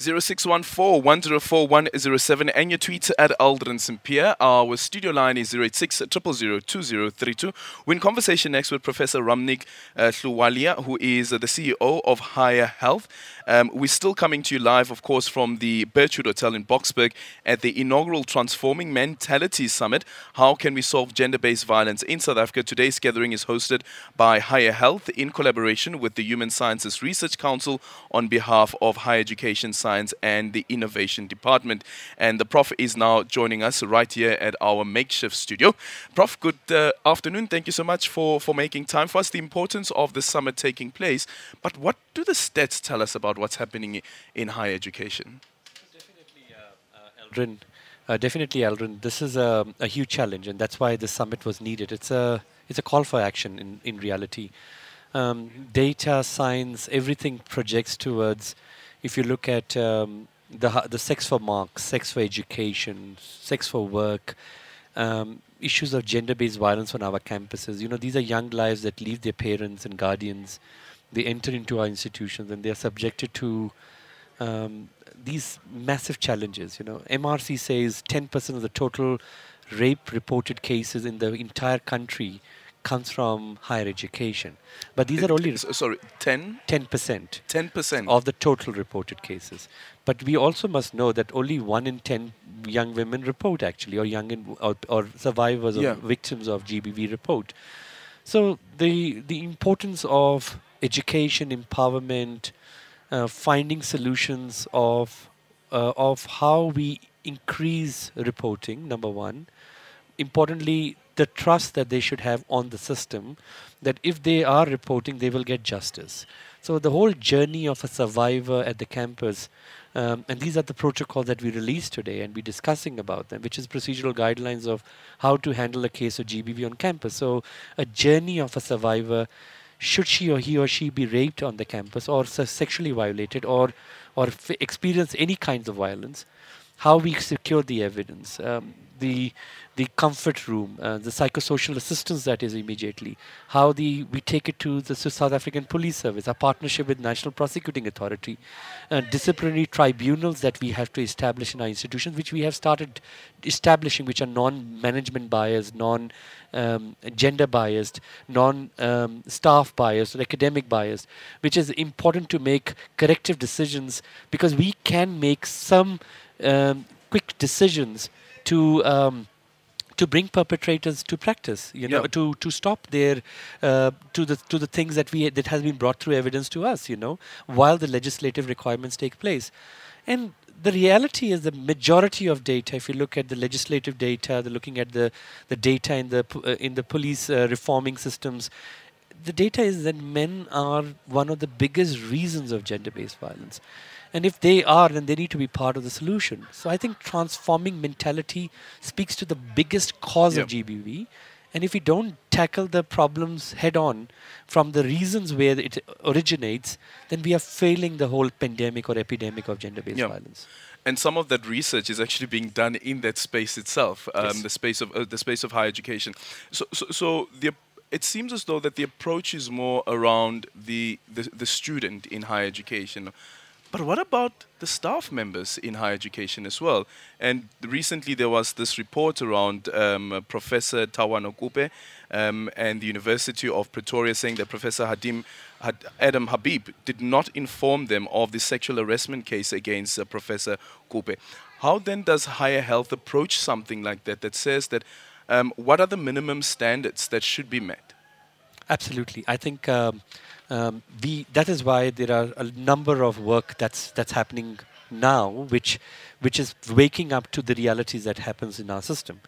0614-104-107 and your tweet at Aldrin Sampear. Our studio line is 086 2032 We're in conversation next with Professor Ramneek uh, who is uh, the CEO of Higher Health. Um, we're still coming to you live, of course, from the Birchwood Hotel in Boksburg at the inaugural Transforming Mentality Summit. How can we solve gender-based violence in South Africa? Today's gathering is hosted by Higher Health in collaboration with the Human Sciences Research Council on behalf of Higher Education Science Science and the Innovation Department. And the Prof is now joining us right here at our makeshift studio. Prof, good uh, afternoon. Thank you so much for, for making time for us. The importance of the summit taking place. But what do the stats tell us about what's happening in higher education? Definitely, uh, uh, Aldrin. Uh, definitely, Aldrin. This is a, a, huge challenge, and that's why the summit was needed. It's a it's a call for action in in reality. Um, data, science, everything projects towards if you look at um, the the sex for marks, sex for education, sex for work, um, issues of gender-based violence on our campuses. You know, these are young lives that leave their parents and guardians. They enter into our institutions and they are subjected to um, these massive challenges. You know, MRC says 10% of the total rape reported cases in the entire country comes from higher education. But these are only sorry, 10 10%. 10% of the total reported cases. But we also must know that only 1 in 10 young women report actually or young in, or, or, survivors yeah. or victims of GBV report. So the the importance of education, empowerment, uh, finding solutions of uh, of how we increase reporting number 1 importantly the trust that they should have on the system that if they are reporting, they will get justice. So the whole journey of a survivor at the campus, um, and these are the protocols that we released today, and we're discussing about them, which is procedural guidelines of how to handle a case of GBV on campus. So a journey of a survivor, should she or he or she be raped on the campus, or sexually violated, or or experience any kinds of violence, how we secure the evidence. Um, the the comfort room, uh, the psychosocial assistance that is immediately, how the we take it to the South African Police Service, our partnership with National Prosecuting Authority, uh, disciplinary tribunals that we have to establish in our institutions, which we have started establishing, which are non-management biased, non-gender um, biased, non-staff um, biased, academic biased, which is important to make corrective decisions because we can make some um, quick decisions to um, to bring perpetrators to practice, you know, to to stop their uh, to the to the things that we that has been brought through evidence to us, you know, while the legislative requirements take place, and the reality is the majority of data. If you look at the legislative data, the looking at the the data in the uh, in the police uh, reforming systems, the data is that men are one of the biggest reasons of gender-based violence. And if they are, then they need to be part of the solution. So I think transforming mentality speaks to the biggest cause yep. of GBV. And if we don't tackle the problems head on from the reasons where it originates, then we are failing the whole pandemic or epidemic of gender based yep. violence. And some of that research is actually being done in that space itself, um, yes. the space of uh, the space of higher education. So, so, so the it seems as though that the approach is more around the, the, the student in higher education but what about the staff members in higher education as well? And recently there was this report around um, Professor Tawana Kupe um, and the University of Pretoria saying that Professor Hadim Had Adam Habib did not inform them of the sexual harassment case against uh, Professor Kupe. How then does higher health approach something like that that says that um, what are the minimum standards that should be met? Absolutely. I think um, um, we that is why there are a number of work that's that's happening now, which which is waking up to the realities that happens in our system.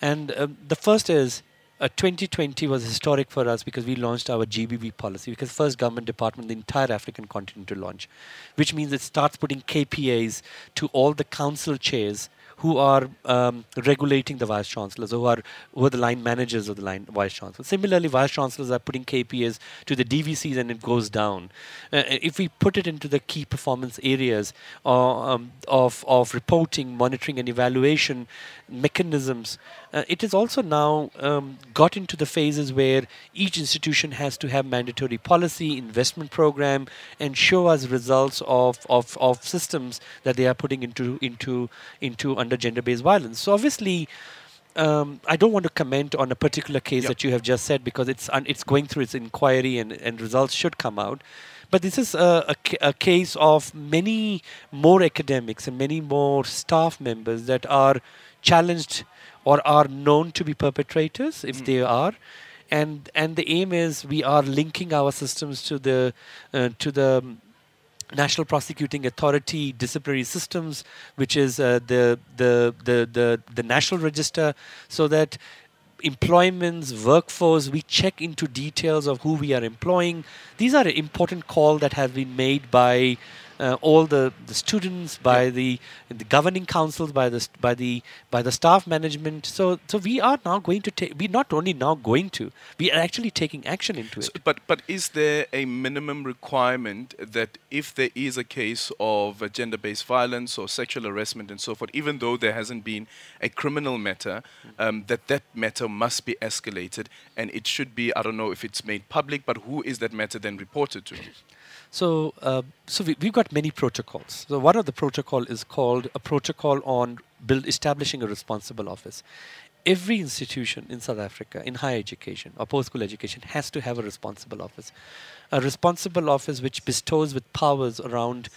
And um, the first is uh, 2020 was historic for us because we launched our GBV policy, because first government department the entire African continent to launch, which means it starts putting KPAs to all the council chairs who are um, regulating the vice chancellors, who are who are the line managers of the line vice chancellors. Similarly, vice chancellors are putting KPIs to the DVCs and it goes down. Uh, if we put it into the key performance areas uh, um, of of reporting, monitoring, and evaluation mechanisms, uh, it has also now um, got into the phases where each institution has to have mandatory policy, investment program, and show us results of, of, of systems that they are putting into into into under gender-based violence. So obviously. Um, I don't want to comment on a particular case yep. that you have just said because it's un- it's going through its inquiry and, and results should come out. But this is a, a, a, case of many more academics and many more staff members that are challenged or are known to be perpetrators if mm. they are and and the aim is we are linking our systems to the uh, to the National Prosecuting Authority disciplinary systems, which is uh, the, the the the the national register, so that employments, workforce, we check into details of who we are employing. These are important calls that have been made by uh, all the, the students, by the the governing councils, by the by the by the staff management. So so we are now going to take. We're not only now going to, we are actually taking action into it. but but is there a minimum requirement that if there is a case of gender-based violence or sexual harassment and so forth, even though there hasn't been a criminal matter, um, that that matter must be escalated and it should be. I don't know if it's made public, but who is that matter then reported to? So, uh, so we, have got many protocols. So one of the protocol is called a protocol on build establishing a responsible office. Every institution in South Africa in higher education or post-school education has to have a responsible office. A responsible office which bestows with powers around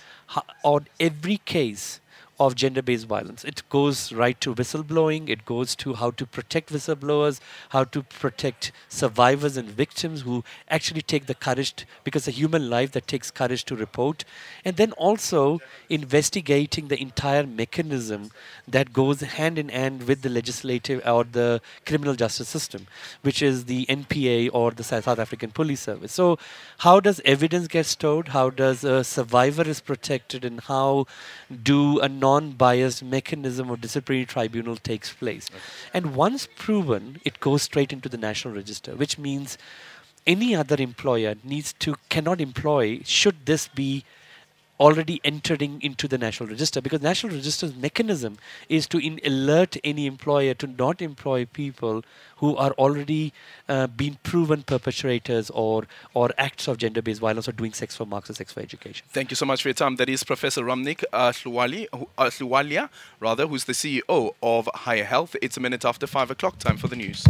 on every case of gender based violence. It goes right to whistleblowing, it goes to how to protect whistleblowers, how to protect survivors and victims who actually take the courage, to, because a human life that takes courage to report, and then also investigating the entire mechanism that goes hand in hand with the legislative or the criminal justice system, which is the NPA or the South African Police Service. So, how does evidence get stored? How does a survivor is protected, and how do a non-biased mechanism of disciplinary tribunal takes place. Okay. And once proven, it goes straight into the national register, which means any other employer needs to cannot employ should this be already entering into the national register because national register's mechanism is to alert any employer to not employ people who are already uh, been proven perpetrators or or acts of gender-based violence or doing sex for marks or sex for education. Thank you so much for your time. That is Professor Ramneek uh, Ahluwalia, uh, rather, who's the CEO of Higher Health. It's a minute after five o'clock. Time for the news.